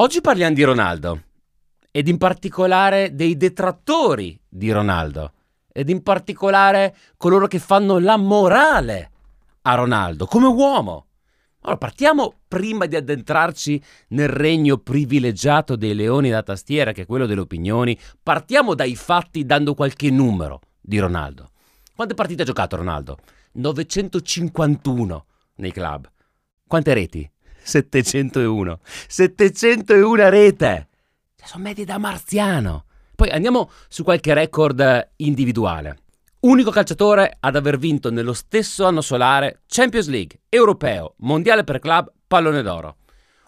Oggi parliamo di Ronaldo ed in particolare dei detrattori di Ronaldo ed in particolare coloro che fanno la morale a Ronaldo come uomo. Allora, partiamo prima di addentrarci nel regno privilegiato dei leoni da tastiera, che è quello delle opinioni, partiamo dai fatti dando qualche numero di Ronaldo. Quante partite ha giocato Ronaldo? 951 nei club. Quante reti? 701. 701 rete! Cioè, sono medie da marziano. Poi andiamo su qualche record individuale. Unico calciatore ad aver vinto nello stesso anno solare Champions League, Europeo, Mondiale per club, Pallone d'Oro.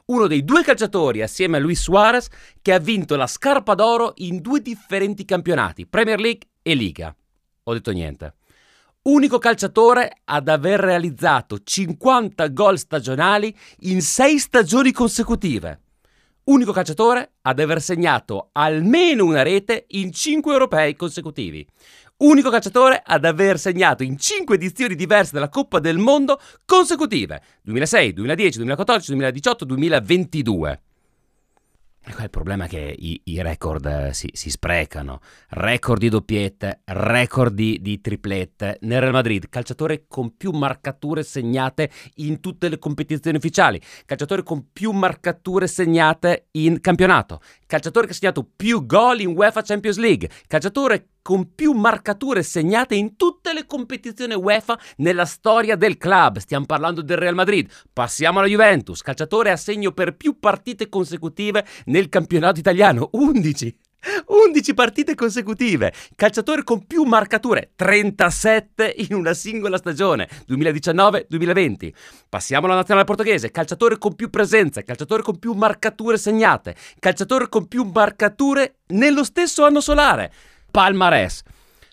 Uno dei due calciatori assieme a Luis Suarez che ha vinto la scarpa d'oro in due differenti campionati, Premier League e Liga. Ho detto niente unico calciatore ad aver realizzato 50 gol stagionali in 6 stagioni consecutive. Unico calciatore ad aver segnato almeno una rete in 5 europei consecutivi. Unico calciatore ad aver segnato in 5 edizioni diverse della Coppa del Mondo consecutive. 2006, 2010, 2014, 2018, 2022. Ecco, il problema è che i, i record eh, si, si, sprecano, record di doppiette, record di, di, triplette. Nel Real Madrid, calciatore con più marcature segnate in tutte le competizioni ufficiali, calciatore con più marcature segnate in campionato, calciatore che ha segnato più gol in UEFA Champions League, calciatore con più marcature segnate in tutte le competizioni UEFA nella storia del club. Stiamo parlando del Real Madrid. Passiamo alla Juventus, calciatore a segno per più partite consecutive nel campionato italiano, 11. 11 partite consecutive, calciatore con più marcature, 37 in una singola stagione, 2019-2020. Passiamo alla nazionale portoghese, calciatore con più presenze, calciatore con più marcature segnate, calciatore con più marcature nello stesso anno solare palmarès.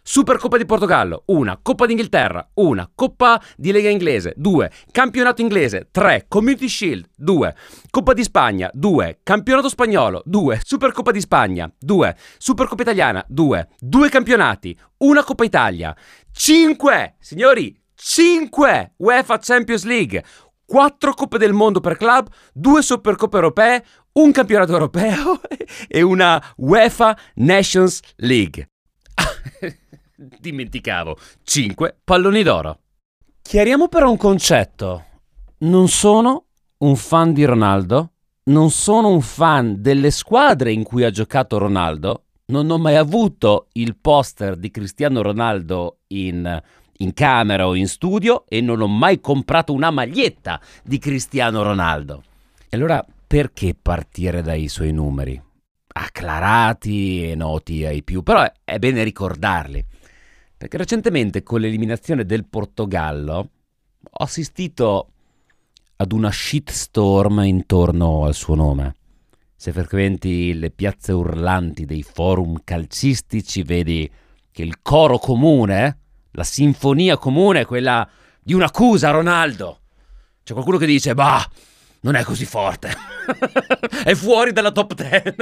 Supercoppa di Portogallo, una, Coppa d'Inghilterra, una, Coppa di Lega Inglese, due, Campionato Inglese, tre, Community Shield, due, Coppa di Spagna, due, Campionato Spagnolo, due, Supercoppa di Spagna, due, Supercoppa Italiana, due, due campionati, una Coppa Italia, cinque, signori, cinque UEFA Champions League, quattro Coppe del Mondo per club, due Supercoppe europee, un campionato europeo e una UEFA Nations League. Dimenticavo, 5 palloni d'oro. Chiariamo però un concetto. Non sono un fan di Ronaldo, non sono un fan delle squadre in cui ha giocato Ronaldo, non ho mai avuto il poster di Cristiano Ronaldo in, in camera o in studio e non ho mai comprato una maglietta di Cristiano Ronaldo. E allora perché partire dai suoi numeri? Acclarati e noti ai più, però è bene ricordarli. Perché recentemente con l'eliminazione del Portogallo ho assistito ad una shitstorm intorno al suo nome. Se frequenti le piazze urlanti dei forum calcistici vedi che il coro comune, la sinfonia comune è quella di un'accusa a Ronaldo. C'è qualcuno che dice, bah, non è così forte. è fuori dalla top 10.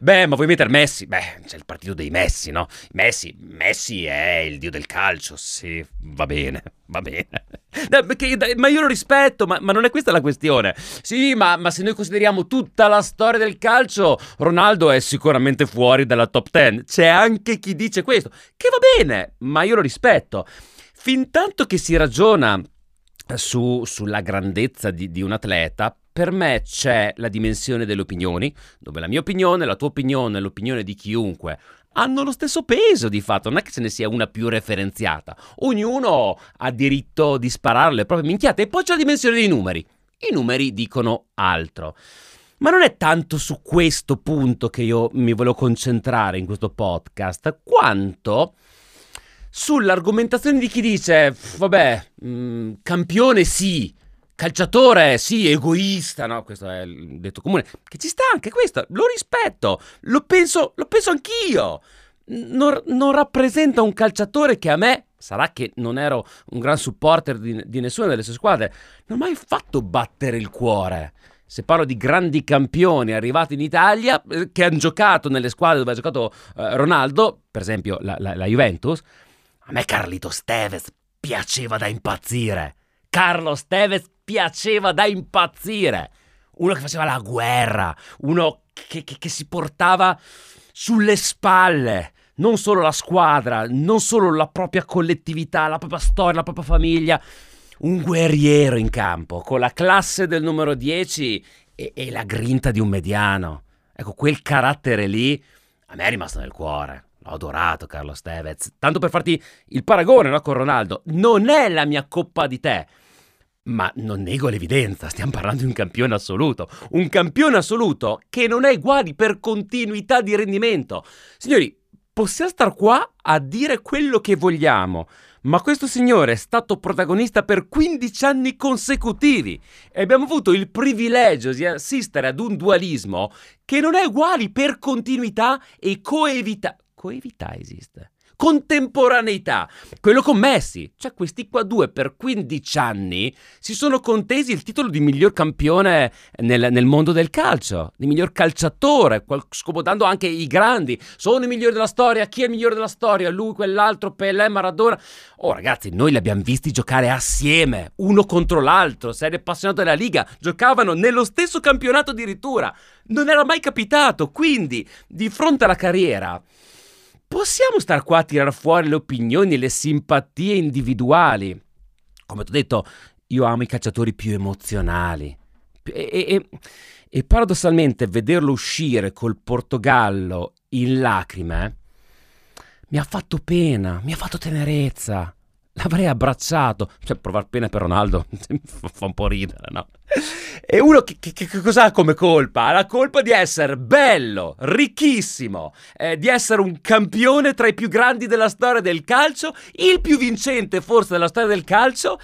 Beh, ma vuoi mettere Messi? Beh, c'è il partito dei Messi, no? Messi, Messi è il dio del calcio, sì, va bene, va bene. Perché, ma io lo rispetto, ma, ma, non è questa la questione. Sì, ma, ma, se noi consideriamo tutta la storia del calcio, Ronaldo è sicuramente fuori dalla top 10. C'è anche chi dice questo, che va bene, ma io lo rispetto. Fin tanto che si ragiona su, sulla grandezza di, di un atleta, per me c'è la dimensione delle opinioni, dove la mia opinione, la tua opinione, l'opinione di chiunque hanno lo stesso peso di fatto, non è che ce ne sia una più referenziata. Ognuno ha diritto di sparare le proprie minchiate e poi c'è la dimensione dei numeri. I numeri dicono altro. Ma non è tanto su questo punto che io mi volevo concentrare in questo podcast, quanto sull'argomentazione di chi dice, vabbè, mh, mm, campione sì, calciatore sì, egoista, no? Questo è il detto comune, che ci sta anche questo, lo rispetto, lo penso, lo penso anch'io. Non, non, rappresenta un calciatore che a me, sarà che non ero un gran supporter di, di nessuna delle sue squadre, non ha mai fatto battere il cuore se parlo di grandi campioni arrivati in Italia eh, che hanno giocato nelle squadre dove ha giocato eh, Ronaldo, per esempio la, la, la Juventus, a me Carlito Steves piaceva da impazzire. Carlo Steves piaceva da impazzire. uno che faceva la guerra, uno che, che, che si portava sulle spalle non solo la squadra, non solo la propria collettività, la propria storia, la propria famiglia, un guerriero in campo, con la classe del numero 10 e, e la grinta di un mediano. Ecco, quel carattere lì a me è rimasto nel cuore. L'ho adorato Carlo Tevez. Tanto per farti il paragone no, con Ronaldo, non è la mia coppa di tè. Ma non nego l'evidenza, stiamo parlando di un campione assoluto. Un campione assoluto che non è uguale per continuità di rendimento. Signori, possiamo star qua a dire quello che vogliamo, ma questo signore è stato protagonista per 15 anni consecutivi e abbiamo avuto il privilegio di assistere ad un dualismo che non è uguale per continuità e coevità. Coevità esiste contemporaneità. Quello con Messi, cioè questi qua due per 15 anni si sono contesi il titolo di miglior campione nel, nel mondo del calcio, di miglior calciatore, scomodando anche i grandi. Sono i migliori della storia, chi è il migliore della storia? Lui, quell'altro, Pelé, Maradona. Oh ragazzi, noi li abbiamo visti giocare assieme, uno contro l'altro, serie appassionato della Liga, giocavano nello stesso campionato addirittura. Non era mai capitato, quindi di fronte alla carriera possiamo star qua a tirare fuori le opinioni, le simpatie individuali. Come ti ho detto, io amo i calciatori più emozionali. E, e, e paradossalmente vederlo uscire col Portogallo in lacrime mi ha fatto pena, mi ha fatto tenerezza. L'avrei abbracciato. Cioè, provare pena per Ronaldo fa un po' ridere, no? E uno che, che, che cosa come colpa? Ha la colpa di essere bello, ricchissimo, eh, di essere un campione tra i più grandi della storia del calcio, il più vincente forse della storia del calcio,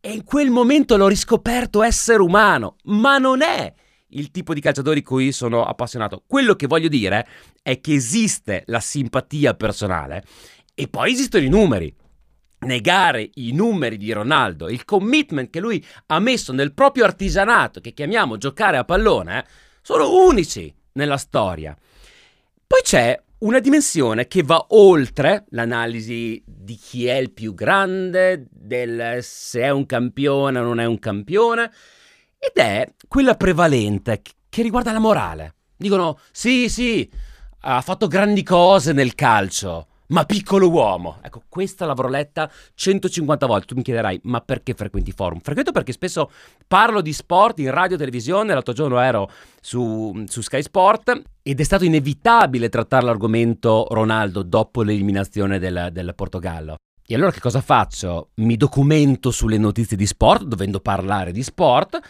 e in quel momento l'ho riscoperto essere umano, ma non è il tipo di calciatori cui sono appassionato. Quello che voglio dire è che esiste la simpatia personale e poi esistono i numeri negare i numeri di Ronaldo, il commitment che lui ha messo nel proprio artigianato, che chiamiamo giocare a pallone, eh, sono unici nella storia. Poi c'è una dimensione che va oltre l'analisi di chi è il più grande, del se è un campione o non è un campione, ed è quella prevalente che riguarda la morale. Dicono sì, sì, ha fatto grandi cose nel calcio, ma piccolo uomo. Ecco, questa l'avrò letta 150 volte. Tu mi chiederai, ma perché frequenti forum? Frequento perché spesso parlo di sport in radio e televisione. L'altro giorno ero su, su Sky Sport ed è stato inevitabile trattare l'argomento Ronaldo dopo l'eliminazione del, del Portogallo. E allora che cosa faccio? Mi documento sulle notizie di sport, dovendo parlare di sport,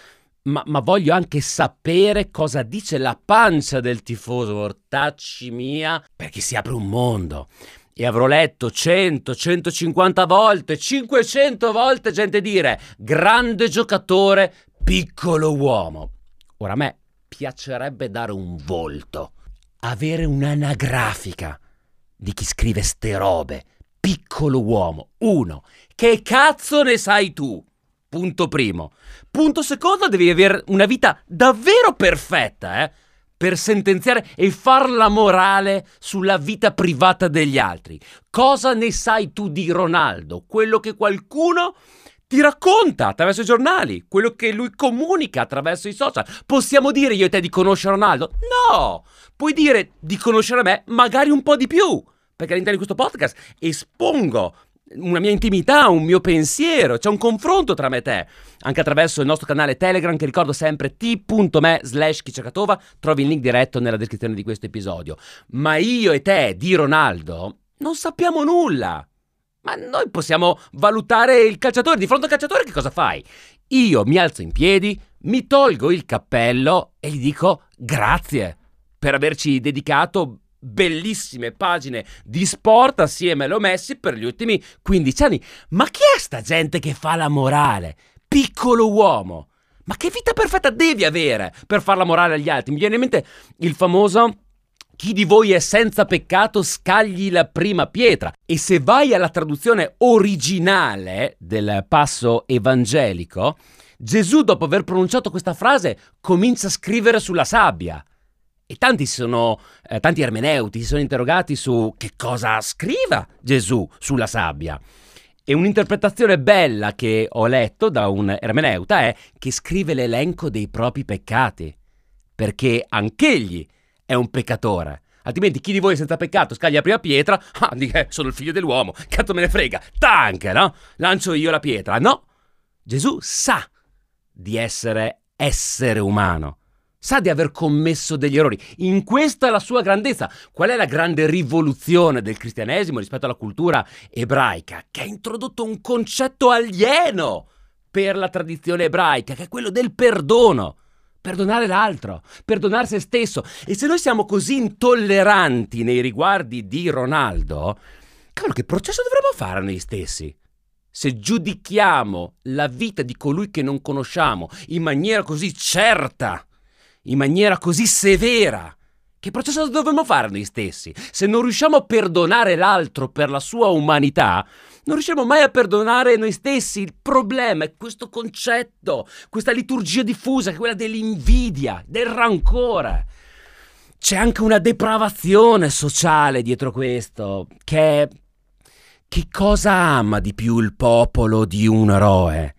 ma, ma, voglio anche sapere cosa dice la pancia del tifoso, mortacci mia, perché si apre un mondo e avrò letto 100, 150 volte, 500 volte gente dire grande giocatore, piccolo uomo. Ora a me piacerebbe dare un volto, avere un'anagrafica di chi scrive ste robe. Piccolo uomo. Uno, che cazzo ne sai tu? Punto primo. Punto secondo, devi avere una vita davvero perfetta, eh? Per sentenziare e far la morale sulla vita privata degli altri. Cosa ne sai tu di Ronaldo? Quello che qualcuno ti racconta attraverso i giornali, quello che lui comunica attraverso i social. Possiamo dire io e te di conoscere Ronaldo? No! Puoi dire di conoscere me magari un po' di più, perché all'interno di questo podcast espongo una mia intimità, un mio pensiero, c'è un confronto tra me e te, anche attraverso il nostro canale Telegram che ricordo sempre t.me slash chicercatova, trovi il link diretto nella descrizione di questo episodio. Ma io e te di Ronaldo non sappiamo nulla. Ma noi possiamo valutare il calciatore, di fronte al calciatore che cosa fai? Io mi alzo in piedi, mi tolgo il cappello e gli dico grazie per averci dedicato bellissime pagine di sport assieme a Leo Messi per gli ultimi 15 anni. Ma chi è sta gente che fa la morale? Piccolo uomo. Ma che vita perfetta devi avere per fare la morale agli altri? Mi viene in mente il famoso chi di voi è senza peccato scagli la prima pietra. E se vai alla traduzione originale del passo evangelico, Gesù dopo aver pronunciato questa frase comincia a scrivere sulla sabbia. E tanti, sono, eh, tanti ermeneuti si sono interrogati su che cosa scriva Gesù sulla sabbia. E un'interpretazione bella che ho letto da un ermeneuta è che scrive l'elenco dei propri peccati, perché anch'egli è un peccatore. Altrimenti chi di voi senza peccato scaglia la prima pietra? Ah, dica, eh, sono il figlio dell'uomo, cazzo me ne frega, tanche, no? Lancio io la pietra. No, Gesù sa di essere essere umano sa di aver commesso degli errori. In questa la sua grandezza. Qual è la grande rivoluzione del cristianesimo rispetto alla cultura ebraica? Che ha introdotto un concetto alieno per la tradizione ebraica, che è quello del perdono. Perdonare l'altro, perdonare se stesso. E se noi siamo così intolleranti nei riguardi di Ronaldo, cavolo, che processo dovremmo fare noi stessi? se giudichiamo la vita di colui che non conosciamo in maniera così certa, in maniera così severa. Che processo dovremmo fare noi stessi? Se non riusciamo a perdonare l'altro per la sua umanità, non riusciremo mai a perdonare noi stessi. Il problema è questo concetto, questa liturgia diffusa, quella dell'invidia, del rancore. C'è anche una depravazione sociale dietro questo, che che cosa ama di più il popolo di un eroe?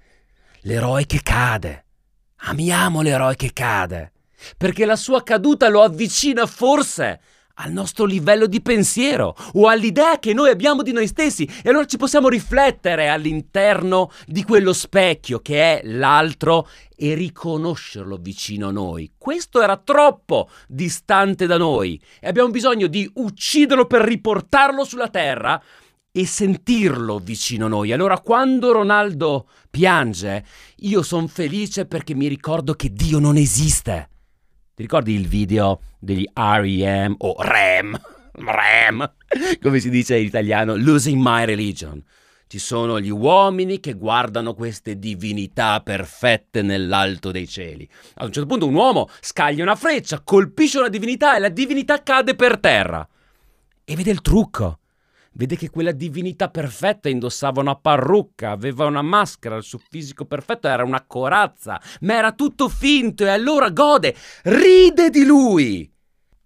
L'eroe che cade. Amiamo l'eroe che cade perché la sua caduta lo avvicina forse al nostro livello di pensiero o all'idea che noi abbiamo di noi stessi e allora ci possiamo riflettere all'interno di quello specchio che è l'altro e riconoscerlo vicino a noi. Questo era troppo distante da noi e abbiamo bisogno di ucciderlo per riportarlo sulla terra e sentirlo vicino a noi. Allora quando Ronaldo piange, io sono felice perché mi ricordo che Dio non esiste ti ricordi il video degli REM o REM? REM, come si dice in italiano, Losing My Religion. Ci sono gli uomini che guardano queste divinità perfette nell'alto dei cieli. Ad un certo punto un uomo scaglia una freccia, colpisce una divinità e la divinità cade per terra. E vede il trucco vede che quella divinità perfetta indossava una parrucca, aveva una maschera, il suo fisico perfetto era una corazza, ma era tutto finto e allora gode, ride di lui.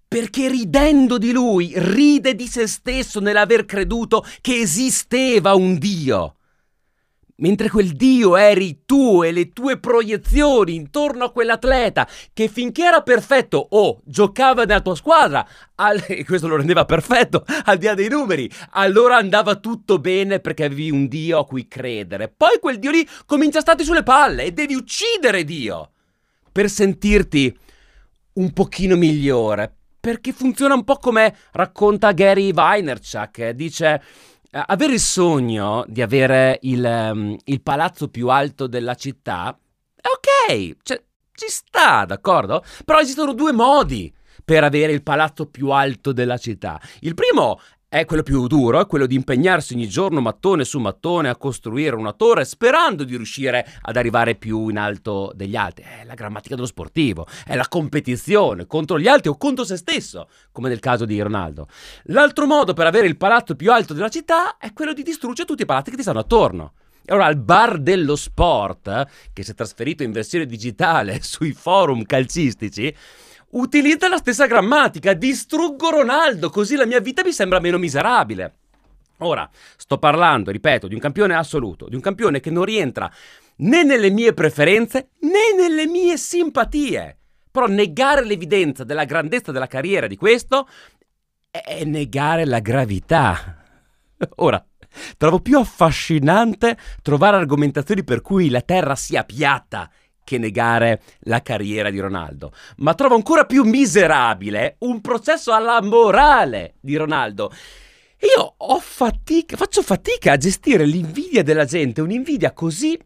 Perché ridendo di lui, ride di se stesso nell'aver creduto che esisteva un Dio mentre quel Dio eri tu e le tue proiezioni intorno a quell'atleta che finché era perfetto o giocava nella tua squadra, al, e questo lo rendeva perfetto al di là dei numeri, allora andava tutto bene perché avevi un Dio a cui credere. Poi quel Dio lì comincia a starti sulle palle e devi uccidere Dio per sentirti un pochino migliore. Perché funziona un po' come racconta Gary Vaynerchuk, dice eh, avere il sogno di avere il, um, il, palazzo più alto della città è ok, cioè, ci sta, d'accordo? Però esistono due modi per avere il palazzo più alto della città. Il primo è quello più duro, è quello di impegnarsi ogni giorno mattone su mattone a costruire una torre sperando di riuscire ad arrivare più in alto degli altri. È la grammatica dello sportivo, è la competizione contro gli altri o contro se stesso, come nel caso di Ronaldo. L'altro modo per avere il palazzo più alto della città è quello di distruggere tutti i palazzi che ti stanno attorno. Ora, al bar dello sport, che si è trasferito in versione digitale sui forum calcistici, utilizza la stessa grammatica, distruggo Ronaldo, così la mia vita mi sembra meno miserabile. Ora, sto parlando, ripeto, di un campione assoluto, di un campione che non rientra né nelle mie preferenze né nelle mie simpatie. Però negare l'evidenza della grandezza della carriera di questo è negare la gravità. Ora, trovo più affascinante trovare argomentazioni per cui la Terra sia piatta che negare la carriera di Ronaldo, ma trovo ancora più miserabile un processo alla morale di Ronaldo. Io ho fatica, faccio fatica a gestire l'invidia della gente, un'invidia così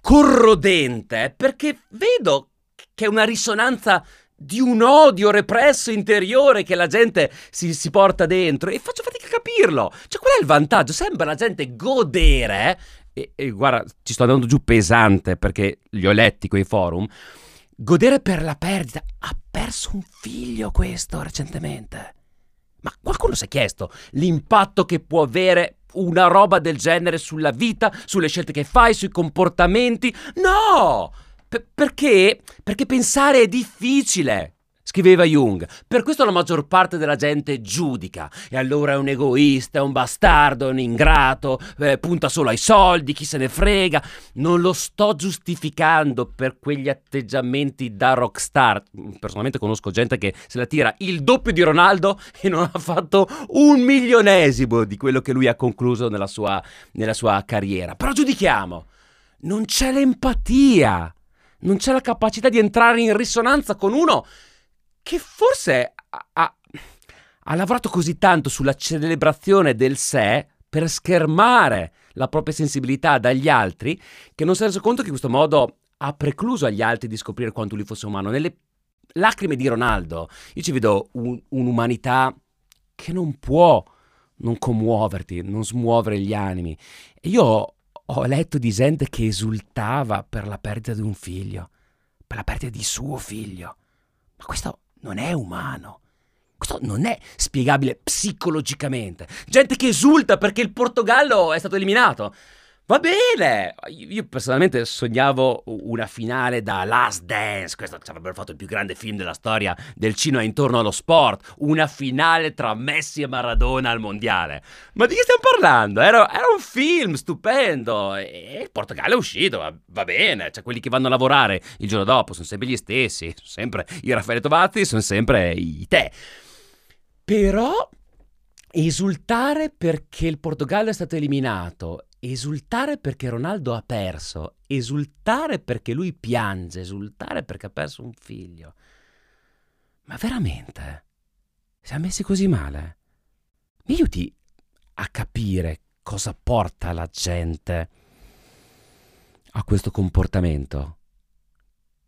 corrodente, perché vedo che è una risonanza di un odio represso interiore che la gente si, si, porta dentro e faccio fatica a capirlo. Cioè, qual è il vantaggio? Sembra la gente godere e, e guarda, ci sto andando giù pesante perché li ho letti quei forum. Godere per la perdita. Ha perso un figlio questo recentemente. Ma qualcuno si è chiesto l'impatto che può avere una roba del genere sulla vita, sulle scelte che fai, sui comportamenti? No! P- perché? Perché pensare è difficile. Scriveva Jung. Per questo la maggior parte della gente giudica. E allora è un egoista, è un bastardo, è un ingrato, eh, punta solo ai soldi, chi se ne frega. Non lo sto giustificando per quegli atteggiamenti da rockstar. Personalmente conosco gente che se la tira il doppio di Ronaldo e non ha fatto un milionesimo di quello che lui ha concluso nella sua, nella sua carriera. Però giudichiamo. Non c'è l'empatia. Non c'è la capacità di entrare in risonanza con uno che forse ha, ha, lavorato così tanto sulla celebrazione del sé per schermare la propria sensibilità dagli altri che non si è reso conto che in questo modo ha precluso agli altri di scoprire quanto lui fosse umano. Nelle lacrime di Ronaldo io ci vedo un, un'umanità che non può non commuoverti, non smuovere gli animi. E io ho letto di gente che esultava per la perdita di un figlio, per la perdita di suo figlio. Ma questo non è umano. Questo non è spiegabile psicologicamente. Gente che esulta perché il Portogallo è stato eliminato. Va bene! Io personalmente sognavo una finale da Last Dance, questo ci avrebbero fatto il più grande film della storia del cinema intorno allo sport, una finale tra Messi e Maradona al mondiale. Ma di che stiamo parlando? Era, era un film stupendo e il Portogallo è uscito, va, va, bene, cioè quelli che vanno a lavorare il giorno dopo sono sempre gli stessi, sono sempre i Raffaele Tovazzi, sono sempre i te. Però esultare perché il Portogallo è stato eliminato esultare perché Ronaldo ha perso, esultare perché lui piange, esultare perché ha perso un figlio. Ma veramente? Siamo messi così male? Mi aiuti a capire cosa porta la gente a questo comportamento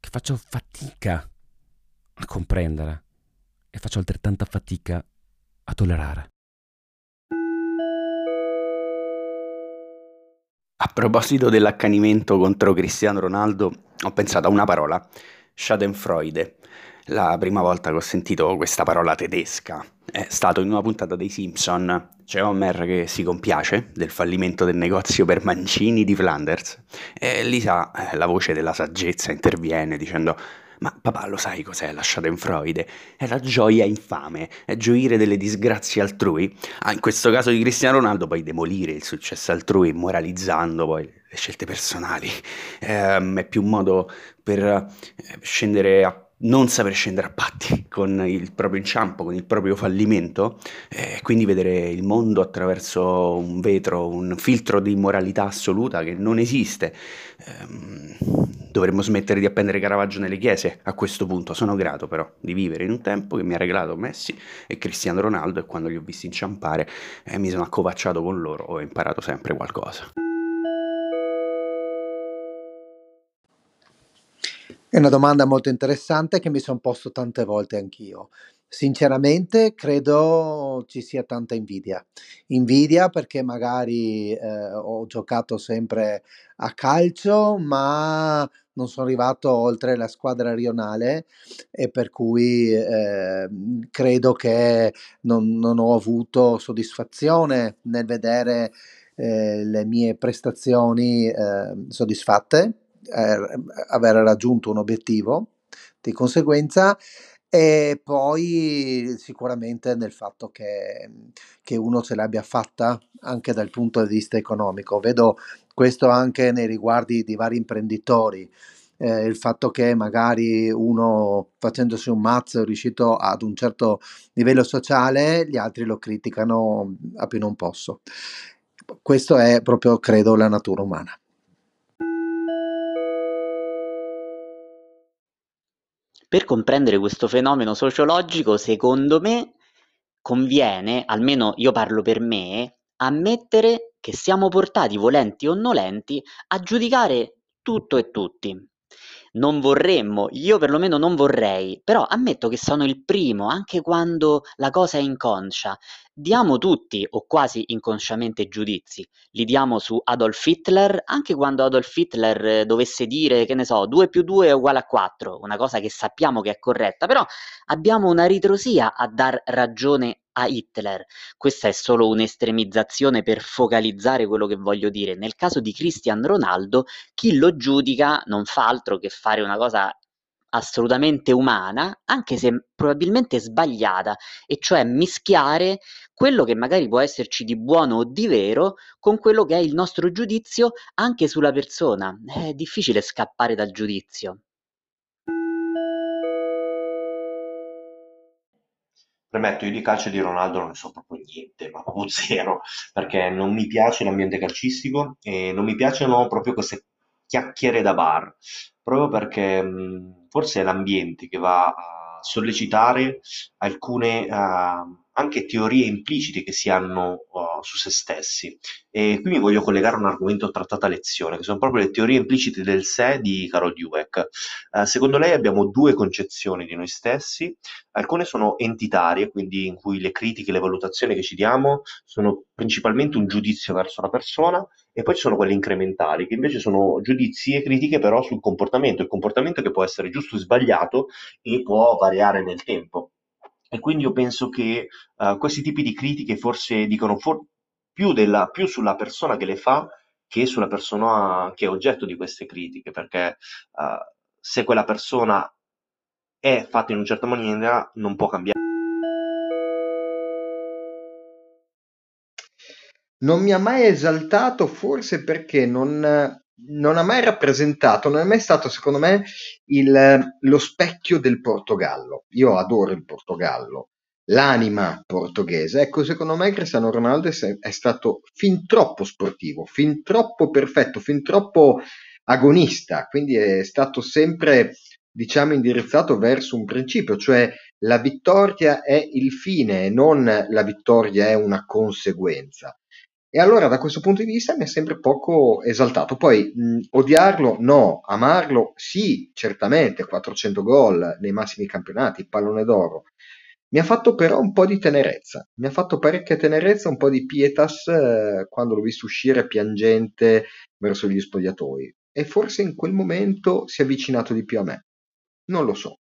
che faccio fatica a comprendere e faccio altrettanta fatica a tollerare. Proposito dell'accanimento contro Cristiano Ronaldo, ho pensato a una parola, Schadenfreude. La prima volta che ho sentito questa parola tedesca è stato in una puntata dei Simpson. C'è Homer che si compiace del fallimento del negozio per mancini di Flanders e Lisa, eh, la voce della saggezza, interviene dicendo ma papà lo sai cos'è la Schadenfreude? È la gioia infame, è gioire delle disgrazie altrui. Ah, in questo caso di Cristiano Ronaldo poi demolire il successo altrui, moralizzando poi le scelte personali. Eh, è più un modo per eh, scendere a non saper scendere a patti con il proprio inciampo, con il proprio fallimento, eh, quindi vedere il mondo attraverso un vetro, un filtro di moralità assoluta che non esiste. Ehm, dovremmo smettere di appendere Caravaggio nelle chiese a questo punto. Sono grato però di vivere in un tempo che mi ha regalato Messi e Cristiano Ronaldo e quando li ho visti inciampare eh, mi sono accovacciato con loro, ho imparato sempre qualcosa. È una domanda molto interessante che mi sono posto tante volte anch'io. Sinceramente credo ci sia tanta invidia. Invidia perché magari eh, ho giocato sempre a calcio, ma non sono arrivato oltre la squadra rionale e per cui eh, credo che non, non, ho avuto soddisfazione nel vedere eh, le mie prestazioni eh, soddisfatte aver raggiunto un obiettivo di conseguenza e poi sicuramente nel fatto che, che, uno ce l'abbia fatta anche dal punto di vista economico. Vedo questo anche nei riguardi di vari imprenditori. Eh, il fatto che magari uno facendosi un mazzo è riuscito ad un certo livello sociale, gli altri lo criticano a più non posso. Questo è proprio, credo, la natura umana. Per comprendere questo fenomeno sociologico, secondo me, conviene, almeno io parlo per me, ammettere che siamo portati, volenti o nolenti, a giudicare tutto e tutti non vorremmo, io perlomeno non vorrei, però ammetto che sono il primo, anche quando la cosa è inconscia. Diamo tutti, o quasi inconsciamente, giudizi. Li diamo su Adolf Hitler, anche quando Adolf Hitler eh, dovesse dire, che ne so, 2 più 2 è uguale a 4, una cosa che sappiamo che è corretta, però abbiamo una ritrosia a dar ragione a Hitler. Questa è solo un'estremizzazione per focalizzare quello che voglio dire. Nel caso di Cristian Ronaldo, chi lo giudica non fa altro che fare una cosa assolutamente umana, anche se probabilmente sbagliata, e cioè mischiare quello che magari può esserci di buono o di vero con quello che è il nostro giudizio anche sulla persona. È difficile scappare dal giudizio. Premetto, io di calcio di Ronaldo non ne so proprio niente, ma proprio zero, perché non mi piace l'ambiente calcistico e non mi piacciono proprio queste chiacchiere da bar, proprio perché mh, forse è l'ambiente che va a sollecitare alcune uh, anche teorie implicite che si hanno uh, su se stessi. E qui mi voglio collegare a un argomento trattato a lezione, che sono proprio le teorie implicite del sé di Carol Dweck. Uh, secondo lei abbiamo due concezioni di noi stessi, alcune sono entitarie, quindi in cui le critiche, le valutazioni che ci diamo sono principalmente un giudizio verso la persona, e poi ci sono quelle incrementali, che invece sono giudizi e critiche però sul comportamento, il comportamento che può essere giusto o sbagliato e può variare nel tempo. E quindi io penso che uh, questi tipi di critiche forse dicono for- più, della, più, sulla persona che le fa che sulla persona che è oggetto di queste critiche, perché uh, se quella persona è fatta in una certa maniera non può cambiare. Non mi ha mai esaltato, forse perché non, non ha mai rappresentato, non è mai stato secondo me il, lo specchio del Portogallo. Io adoro il Portogallo, l'anima portoghese. Ecco, secondo me Cristiano Ronaldo è stato fin troppo sportivo, fin troppo perfetto, fin troppo agonista, quindi è stato sempre diciamo indirizzato verso un principio, cioè la vittoria è il fine e non la vittoria è una conseguenza. E allora da questo punto di vista mi ha sempre poco esaltato. Poi mh, odiarlo no, amarlo sì, certamente, 400 gol nei massimi campionati, pallone d'oro. Mi ha fatto però un po' di tenerezza, mi ha fatto parecchia tenerezza, un po' di pietas eh, quando l'ho visto uscire piangente verso gli spogliatoi. E forse in quel momento si è avvicinato di più a me. Non lo so.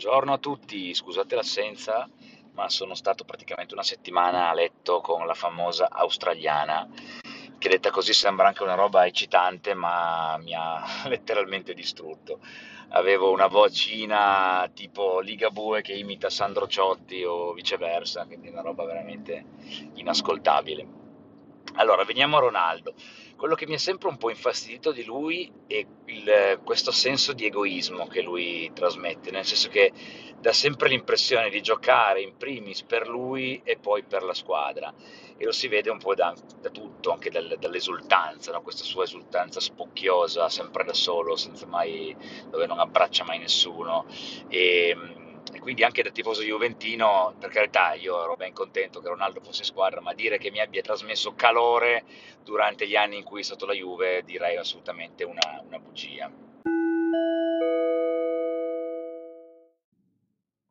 Buongiorno a tutti, scusate l'assenza, ma sono stato praticamente una settimana a letto con la famosa australiana, che detta così sembra anche una roba eccitante, ma mi ha letteralmente distrutto. Avevo una vocina tipo Ligabue che imita Sandro Ciotti o viceversa, quindi una roba veramente inascoltabile. Allora, veniamo a Ronaldo. Quello che mi ha sempre un po' infastidito di lui è il, questo senso di egoismo che lui trasmette, nel senso che dà sempre l'impressione di giocare in primis per lui e poi per la squadra e lo si vede un po' da, da tutto, anche dal, dall'esultanza, no? questa sua esultanza spocchiosa, sempre da solo, mai, dove non abbraccia mai nessuno. E, e quindi anche da tifoso juventino, per carità, io ero ben contento che Ronaldo fosse squadra, ma dire che mi abbia trasmesso calore durante gli anni in cui è stato la Juve direi assolutamente una, una bugia.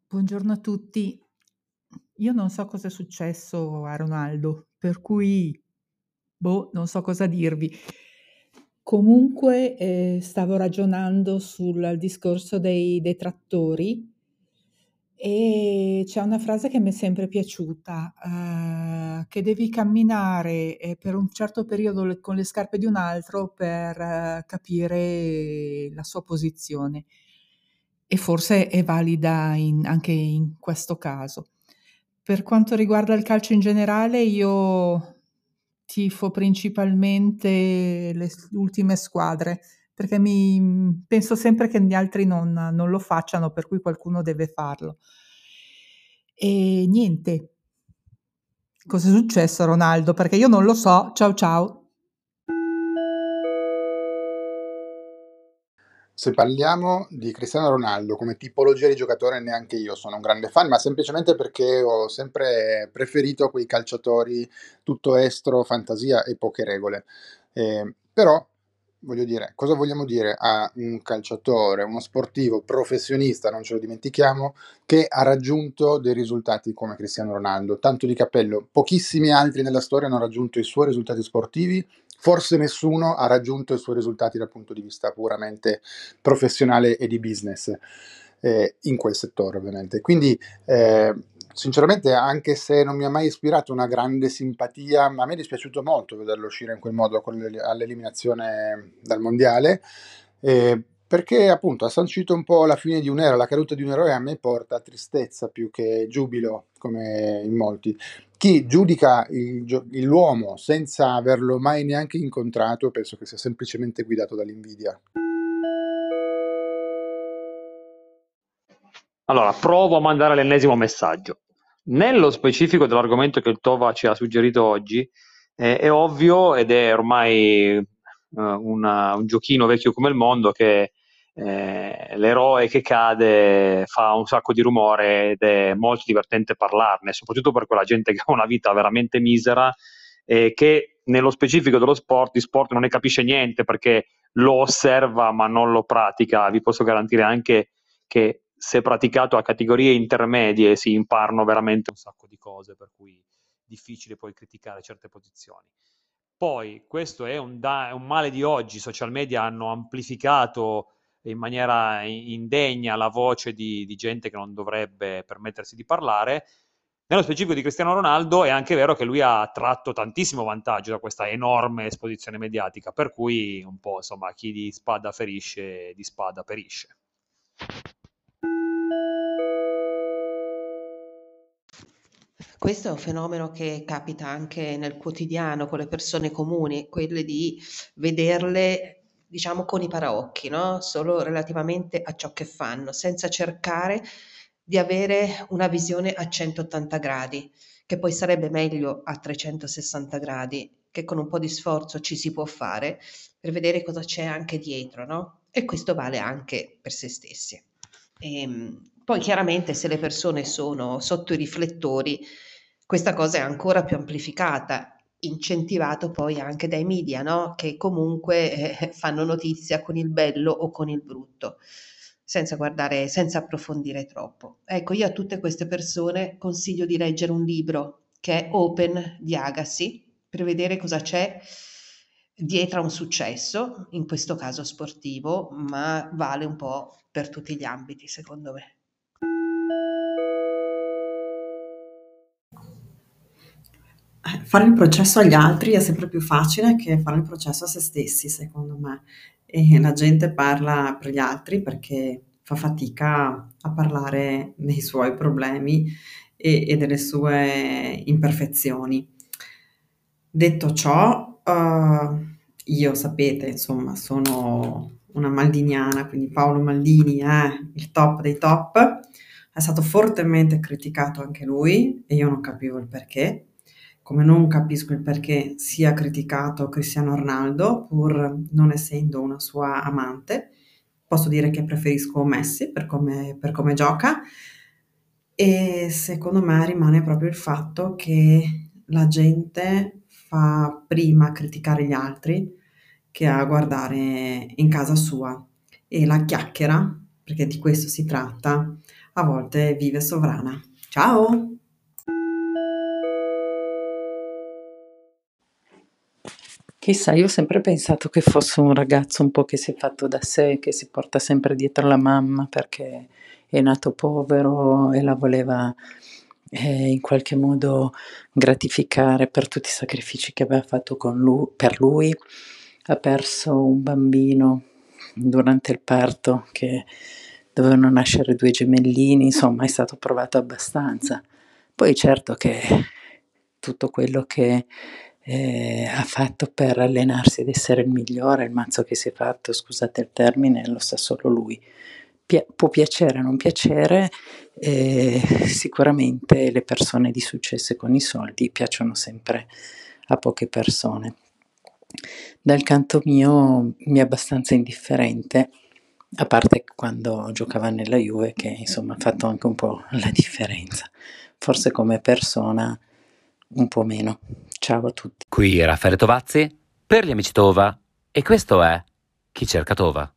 Buongiorno a tutti. Io non so cosa è successo a Ronaldo, per cui boh, non so cosa dirvi. Comunque eh, stavo ragionando sul discorso dei detrattori e c'è una frase che mi è sempre piaciuta, ehm, che devi camminare, ehm, per un certo periodo con le scarpe di un altro per eh, capire la sua posizione. E forse è valida in anche in questo caso. Per quanto riguarda il calcio in generale, io tifo principalmente le ultime squadre perché mi penso sempre che gli altri non non lo facciano, per cui qualcuno deve farlo. E niente. Cos'è successo a Ronaldo? Perché io non lo so. Ciao ciao. Se parliamo di Cristiano Ronaldo come tipologia di giocatore, neanche io sono un grande fan, ma semplicemente perché ho sempre preferito quei calciatori tutto estro, fantasia e poche regole. Eh, però voglio dire, cosa vogliamo dire a un calciatore, uno sportivo professionista, non ce lo dimentichiamo, che ha raggiunto dei risultati come Cristiano Ronaldo, tanto di cappello. Pochissimi altri nella storia hanno raggiunto i suoi risultati sportivi, forse nessuno ha raggiunto i suoi risultati dal punto di vista puramente professionale e di business. Eh, in quel settore ovviamente. Quindi eh, sinceramente, anche se non mi ha mai ispirato una grande simpatia, a me è dispiaciuto molto vederlo uscire in quel modo le- all'eliminazione dal mondiale. eh, perché appunto ha sancito un po' la fine di un'era, la caduta di un eroe a me porta tristezza più che giubilo, come in molti. Chi giudica il l'uomo senza averlo mai neanche incontrato, penso che sia semplicemente guidato dall'invidia. Allora, provo a mandare l'ennesimo messaggio. Nello specifico dell'argomento che il Tova ci ha suggerito oggi, eh, è ovvio ed è ormai eh, una- un giochino vecchio come il mondo che eh, l'eroe che cade fa un sacco di rumore ed è molto divertente parlarne, soprattutto per quella gente che ha una vita veramente misera e che nello specifico dello sport, di sport non ne capisce niente perché lo osserva ma non lo pratica. Vi posso garantire anche che se praticato a categorie intermedie si imparano veramente un sacco di cose, per cui difficile poi criticare certe posizioni. Poi, questo è un, da- un male di oggi, i social media hanno amplificato in maniera indegna la voce di, di gente che non dovrebbe permettersi di parlare. Nello specifico di Cristiano Ronaldo è anche vero che lui ha tratto tantissimo vantaggio da questa enorme esposizione mediatica, per cui un po' insomma chi di spada ferisce, di spada perisce. Questo è un fenomeno che capita anche nel quotidiano con le persone comuni, quelle di vederle, diciamo, con i paraocchi, no? Solo relativamente a ciò che fanno, senza cercare di avere una visione a 180 gradi, che poi sarebbe meglio a 360 gradi, che con un po' di sforzo ci si può fare per vedere cosa c'è anche dietro, no? E questo vale anche per se stessi. Ehm, poi chiaramente se le persone sono sotto i riflettori, questa cosa è ancora più amplificata, incentivato poi anche dai media, no? Che comunque eh, fanno notizia con il bello o con il brutto, senza guardare, senza approfondire troppo. Ecco, io a tutte queste persone consiglio di leggere un libro che è Open di Agassi per vedere cosa c'è dietro a un successo, in questo caso sportivo, ma vale un po' per tutti gli ambiti, secondo me. Eh, Fare il processo agli altri è sempre più facile che fare il processo a se stessi, secondo me. E la gente parla per gli altri perché fa fatica a parlare dei suoi problemi e, e delle sue imperfezioni. Detto ciò, eh, io sapete, insomma, sono una maldiniana, quindi Paolo Maldini è il top dei top. È stato fortemente criticato anche lui e io non capivo il perché come non capisco il perché sia criticato Cristiano Ronaldo, pur non essendo una sua amante. Posso dire che preferisco Messi per come, per come gioca e secondo me rimane proprio il fatto che la gente fa prima criticare gli altri che a guardare in casa sua e la chiacchiera, perché di questo si tratta, a volte vive sovrana. Ciao! Chissà, io ho sempre pensato che fosse un ragazzo un po' che si è fatto da sé, che si porta sempre dietro la mamma perché è nato povero e la voleva eh, in qualche modo gratificare per tutti i sacrifici che aveva fatto lui, per lui. Ha perso un bambino durante il parto che dovevano nascere due gemellini, insomma è stato provato abbastanza. Poi certo che tutto quello che eh, ha fatto per allenarsi ad essere il migliore, il mazzo che si è fatto, scusate il termine, lo sa solo lui. Pia- può piacere o non piacere, eh, sicuramente le persone di successo con i soldi piacciono sempre a poche persone. Dal canto mio mi è abbastanza indifferente, a parte quando giocava nella Juve che insomma ha fatto anche un po' la differenza, forse come persona un po' meno. Ciao a tutti. Qui Raffaele Tovazzi per gli amici Tova e questo è Chi cerca Tova.